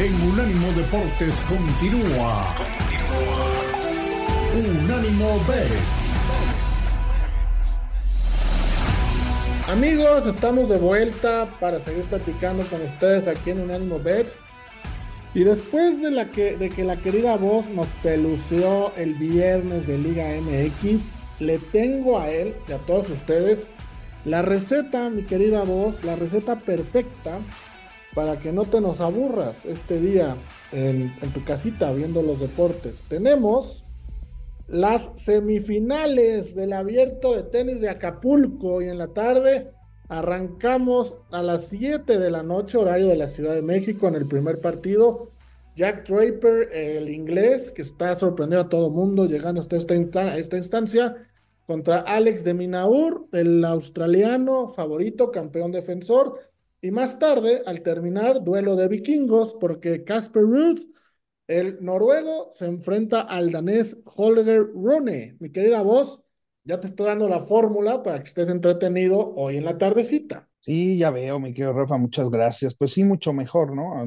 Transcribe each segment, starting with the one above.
en Unánimo Deportes continúa. Unánimo Bets. Amigos, estamos de vuelta para seguir platicando con ustedes aquí en Unánimo Bets. Y después de, que, de que la querida voz nos peluceó el viernes de Liga MX, le tengo a él y a todos ustedes la receta, mi querida voz, la receta perfecta para que no te nos aburras este día en, tu casita viendo los deportes. Tenemos las semifinales del abierto de tenis de Acapulco y en la tarde arrancamos a las 7 de la noche horario de la Ciudad de México en el primer partido. Jack Draper, el inglés, que está sorprendiendo a todo mundo llegando hasta esta, esta instancia, contra Alex de Minaur, el australiano favorito, campeón defensor. Y más tarde, al terminar, duelo de vikingos, porque Casper Ruth el noruego se enfrenta al danés Holger Rune. Mi querida voz, ya te estoy dando la fórmula para que estés entretenido hoy en la tardecita. Sí, ya veo, mi querido Rafa, muchas gracias. Pues sí, mucho mejor, ¿no?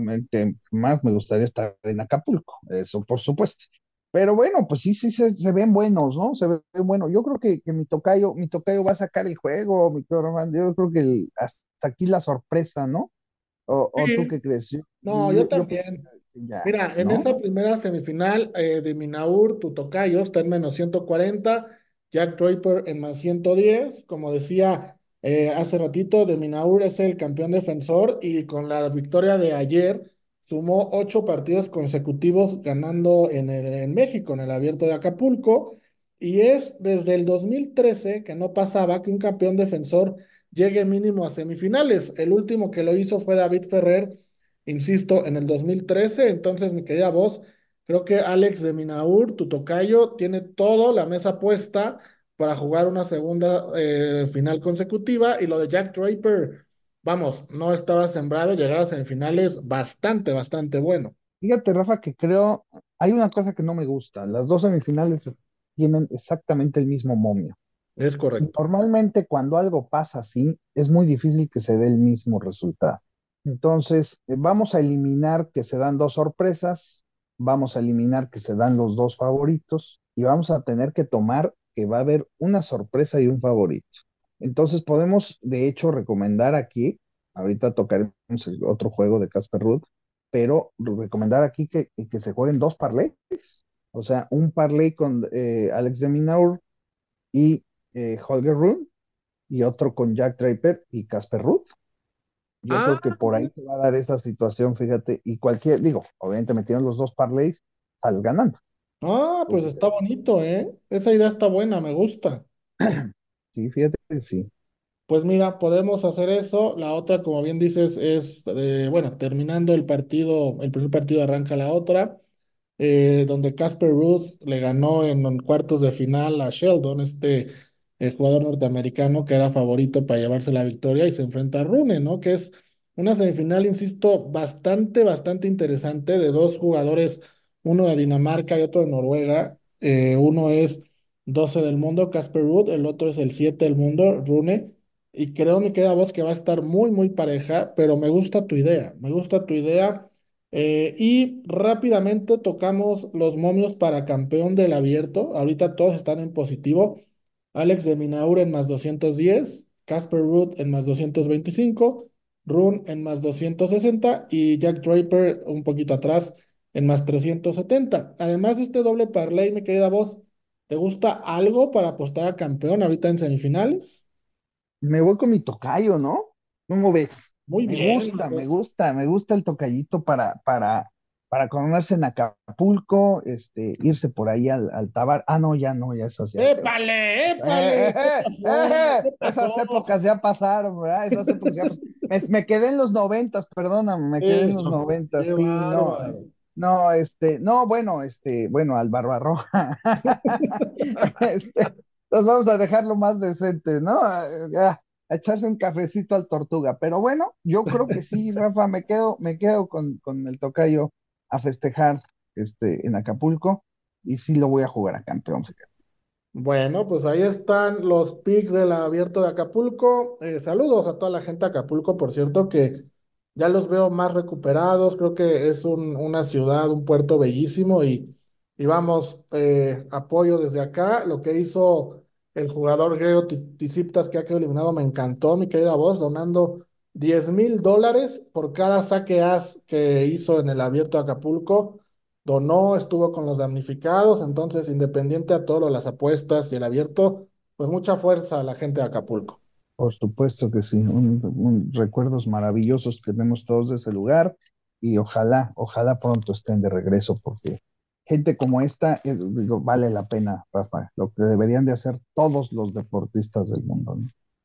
Más me gustaría estar en Acapulco, eso por supuesto. Pero bueno, pues sí, sí, se, ven buenos, ¿no? Se ven buenos. Yo creo que, que mi tocayo, mi tocayo va a sacar el juego, mi querido Rafa. Yo creo que aquí la sorpresa, ¿no? ¿O, tú qué crees? no, yo, también. Mira, en esa primera semifinal eh, de Minaur, tu tocayo está en menos 140, Jack Draper en más 110. Como decía eh, hace ratito, de Minaur es el campeón defensor y con la victoria de ayer sumó ocho partidos consecutivos ganando en, en México, en el abierto de Acapulco. Y es desde el 2013 que no pasaba que un campeón defensor llegue mínimo a semifinales. El último que lo hizo fue David Ferrer, insisto, en el 2013. Entonces, mi querida voz, creo que Alex de Minaur, tu tocayo, tiene todo la mesa puesta para jugar una segunda eh, final consecutiva. Y lo de Jack Draper, vamos, no estaba sembrado, llegar a semifinales bastante, bastante bueno. Fíjate, Rafa, que creo, hay una cosa que no me gusta. Las dos semifinales tienen exactamente el mismo momio. Es correcto. Normalmente cuando algo pasa así, es muy difícil que se dé el mismo resultado. Entonces, eh, vamos a eliminar que se dan dos sorpresas, vamos a eliminar que se dan los dos favoritos y vamos a tener que tomar que va a haber una sorpresa y un favorito. Entonces, podemos, de hecho, recomendar aquí, ahorita tocaremos otro juego de Casper Ruth, pero recomendar aquí que, que se jueguen dos parlays, o sea, un parlay con eh, Alex de Minaur y eh, Holger Rune y otro con Jack Draper y Casper Ruth. Yo creo que por ahí ah. se va a dar esa situación, fíjate, y cualquier, digo, obviamente metieron los dos parlays, sales ganando. Ah, pues está bonito, ¿eh? Esa idea está buena, me gusta. Sí, fíjate, sí. Pues mira, podemos hacer eso. La otra, como bien dices, es, eh, bueno, terminando el partido, el primer partido arranca la otra, eh, donde Casper Ruth le ganó en cuartos de final a Sheldon, este el jugador norteamericano que era favorito para llevarse la victoria y se enfrenta a Rune, ¿no? Que es una semifinal, insisto, bastante, bastante interesante de dos jugadores, uno de Dinamarca y otro de Noruega. Eh, uno es 12 del mundo, Casper Ruud, el otro es el 7 del mundo, Rune. Y creo, me queda voz que va a estar muy, muy pareja, pero me gusta tu idea, me gusta tu idea. Eh, y rápidamente tocamos los momios para campeón del abierto. Ahorita todos están en positivo. Alex de Minaur en más 210, Casper Root en más 225, Rune en más 260 y Jack Draper un poquito atrás en más 370. Además de este doble parlay, mi querida voz, ¿te gusta algo para apostar a campeón ahorita en semifinales? Me voy con mi tocayo, ¿no? ¿Cómo ves? Muy me bien. Me gusta, me gusta, me gusta el tocayito para, para, para coronarse en Acapulco, este, irse por ahí al, al Tabar. Ah, no, ya no, ya esas ya. ¡Épale, épale! Eh, eh, eh, esas épocas ya pasaron, ¿verdad? Esas épocas ya me, me, quedé en los noventas, perdóname, me quedé en los noventas. Sí, no, no, este, no, bueno, este, bueno, al Barbarroja. este, nos vamos a dejarlo más decente, ¿no? Ya, a echarse un cafecito al tortuga. Pero bueno, yo creo que sí, Rafa, me quedo, me quedo con, con el tocayo a festejar este, en Acapulco y sí lo voy a jugar a campeón, Bueno, pues ahí están los picks del abierto de Acapulco. Eh, saludos a toda la gente de Acapulco, por cierto, que ya los veo más recuperados, creo que es un- una ciudad, un puerto bellísimo y, y vamos, eh, apoyo desde acá. Lo que hizo el jugador Geo Tsitsipas que ha quedado eliminado me encantó, mi querida voz, donando diez mil dólares por cada saque que hizo en el abierto Acapulco. Donó, estuvo con los damnificados, entonces independiente a todo lo las apuestas y el abierto, pues mucha fuerza a la gente de Acapulco. Por supuesto que sí, un- recuerdos maravillosos que tenemos todos de ese lugar y ojalá, ojalá pronto estén de regreso porque gente como esta, eh, digo, vale la pena, Rafa, lo que deberían de hacer todos los deportistas del mundo.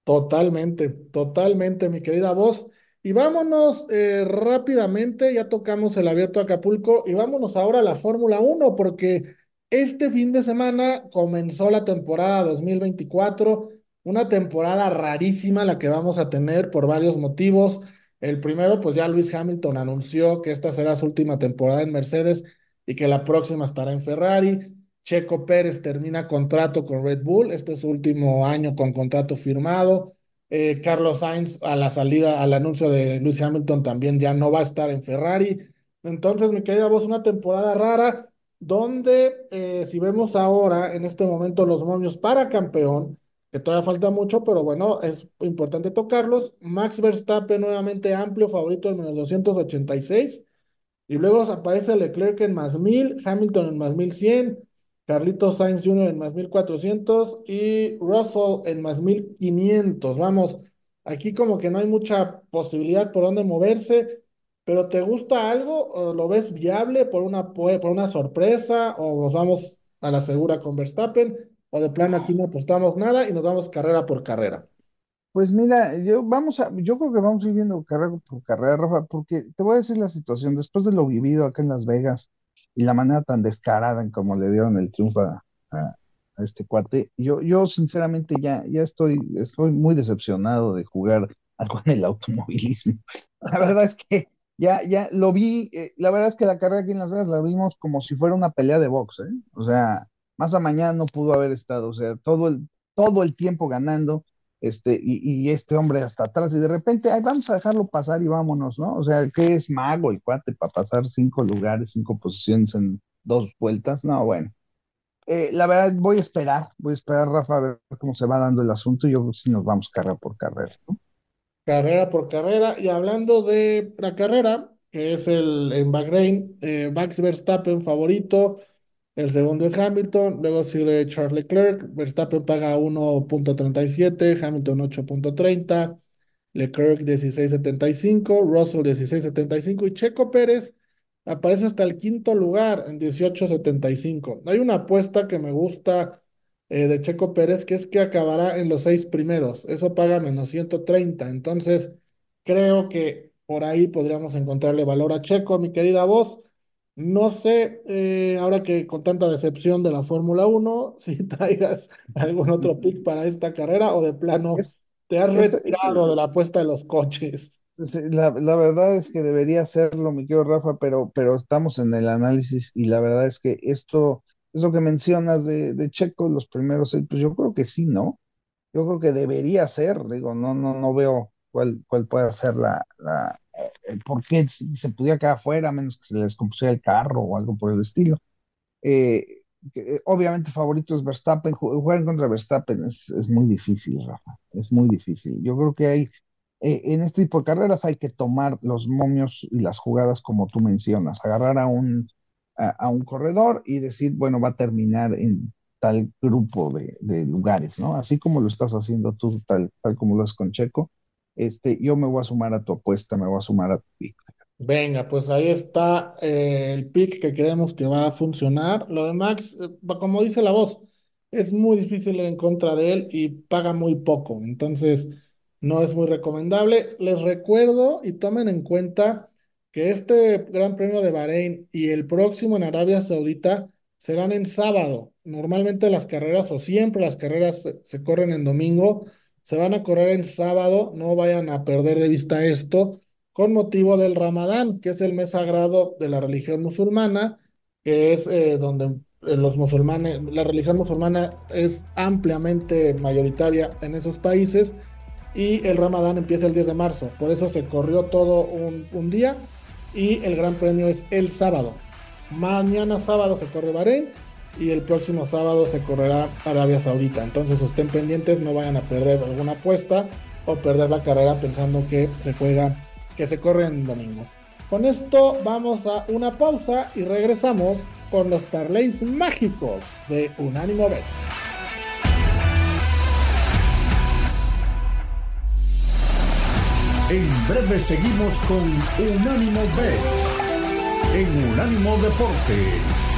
Totalmente, totalmente, mi querida voz. Y vámonos eh, rápidamente, ya tocamos el abierto Acapulco y vámonos ahora a la Fórmula Uno porque este fin de semana comenzó la temporada 2024, una temporada rarísima la que vamos a tener por varios motivos. El primero, pues ya Lewis Hamilton anunció que esta será su última temporada en Mercedes y que la próxima estará en Ferrari. Checo Pérez termina contrato con Red Bull, este es su último año con contrato firmado. Eh, Carlos Sainz a la salida, al anuncio de Lewis Hamilton también ya no va a estar en Ferrari. Entonces, mi querida voz, una temporada rara donde eh, si vemos ahora en este momento los momios para campeón, que todavía falta mucho, pero bueno, es importante tocarlos. Max Verstappen nuevamente amplio favorito en menos 286. Y luego aparece Leclerc en más 1000, Hamilton en más 1100, Carlitos Sainz Jr. en más 1400 y Russell en más 1500. Vamos, aquí como que no hay mucha posibilidad por dónde moverse, pero ¿te gusta algo? ¿O ¿Lo ves viable por una, por una sorpresa? ¿O nos vamos a la segura con Verstappen? ¿O de plano aquí no apostamos nada y nos vamos carrera por carrera? Pues mira, yo vamos a, yo creo que vamos a ir viendo carrera por carrera, Rafa, porque te voy a decir la situación, después de lo vivido acá en Las Vegas y la manera tan descarada en cómo le dieron el triunfo a, a- este cuate, yo, yo sinceramente ya, ya estoy, estoy muy decepcionado de jugar en el automovilismo. La verdad es que ya, ya lo vi, eh, la verdad es que la carrera aquí en Las Vegas la vimos como si fuera una pelea de box, ¿eh? O sea, más a mañana no pudo haber estado, o sea, todo el, todo el tiempo ganando este, y, y este hombre hasta atrás, y de repente, ay, vamos a dejarlo pasar y vámonos, ¿no? O sea, ¿qué es mago el cuate para pasar cinco lugares, cinco posiciones en dos vueltas? No, bueno. Eh, la verdad, voy a esperar, voy a esperar, Rafa, a ver cómo se va dando el asunto, y yo sí nos vamos carrera por carrera, ¿no? Carrera por carrera. Y hablando de la carrera, que es el en Bahrein, eh, Max Verstappen favorito. El segundo es Hamilton, luego sigue Charles Leclerc. Verstappen paga 1.37, Hamilton 8.30, Leclerc 16.75, Russell 16.75 y Checo Pérez aparece hasta el quinto lugar en 18.75. Hay una apuesta que me gusta eh, de Checo Pérez que es que acabará en los seis primeros. Eso paga menos 130. Entonces, creo que por ahí podríamos encontrarle valor a Checo, mi querida voz. No sé, eh, ahora que con tanta decepción de la Fórmula Uno, si traigas algún otro pick para esta carrera o de plano Es, te has retirado de la apuesta de los coches. La, la verdad es que debería hacerlo, mi querido Rafa, pero, pero estamos en el análisis y la verdad es que esto, eso que mencionas de, de Checo, los primeros seis, pues yo creo que sí, ¿no? Yo creo que debería ser, digo, no, no, no veo cuál, cuál puede ser la, la, por qué se pudiera quedar afuera, a menos que se les compusiera el carro o algo por el estilo. Eh, eh, obviamente favorito es Verstappen, ju- jugar contra Verstappen es, es muy difícil, Rafa, es muy difícil. Yo creo que hay, eh, en este tipo de carreras hay que tomar los momios y las jugadas como tú mencionas, agarrar a un, a, a un corredor y decir, bueno, va a terminar en tal grupo de, de lugares, ¿no? Así como lo estás haciendo tú, tal, tal como lo haces con Checo, este, yo me voy a sumar a tu apuesta, me voy a sumar a tu pick. Venga, pues ahí está eh, el pick que creemos que va a funcionar. Lo de Max, eh, como dice la voz, es muy difícil ir en contra de él y paga muy poco, entonces no es muy recomendable. Les recuerdo y tomen en cuenta que este Gran Premio de Bahrein y el próximo en Arabia Saudita serán en sábado. Normalmente las carreras o siempre las carreras se corren en domingo, se van a correr en sábado, no vayan a perder de vista esto con motivo del Ramadán, que es el mes sagrado de la religión musulmana, que es eh, donde eh, los musulmanes, la religión musulmana es ampliamente mayoritaria en esos países y el Ramadán empieza el 10 de marzo. Por eso se corrió todo un, día y el Gran Premio es el sábado. Mañana sábado se corre Bahrein y el próximo sábado se correrá Arabia Saudita. Entonces estén pendientes, no vayan a perder alguna apuesta o perder la carrera pensando que se juega, que se corre en domingo. Con esto vamos a una pausa y regresamos con los parlays mágicos de Unánimo Bets. En breve seguimos con Unánimo Bet en Unánimo Deportes.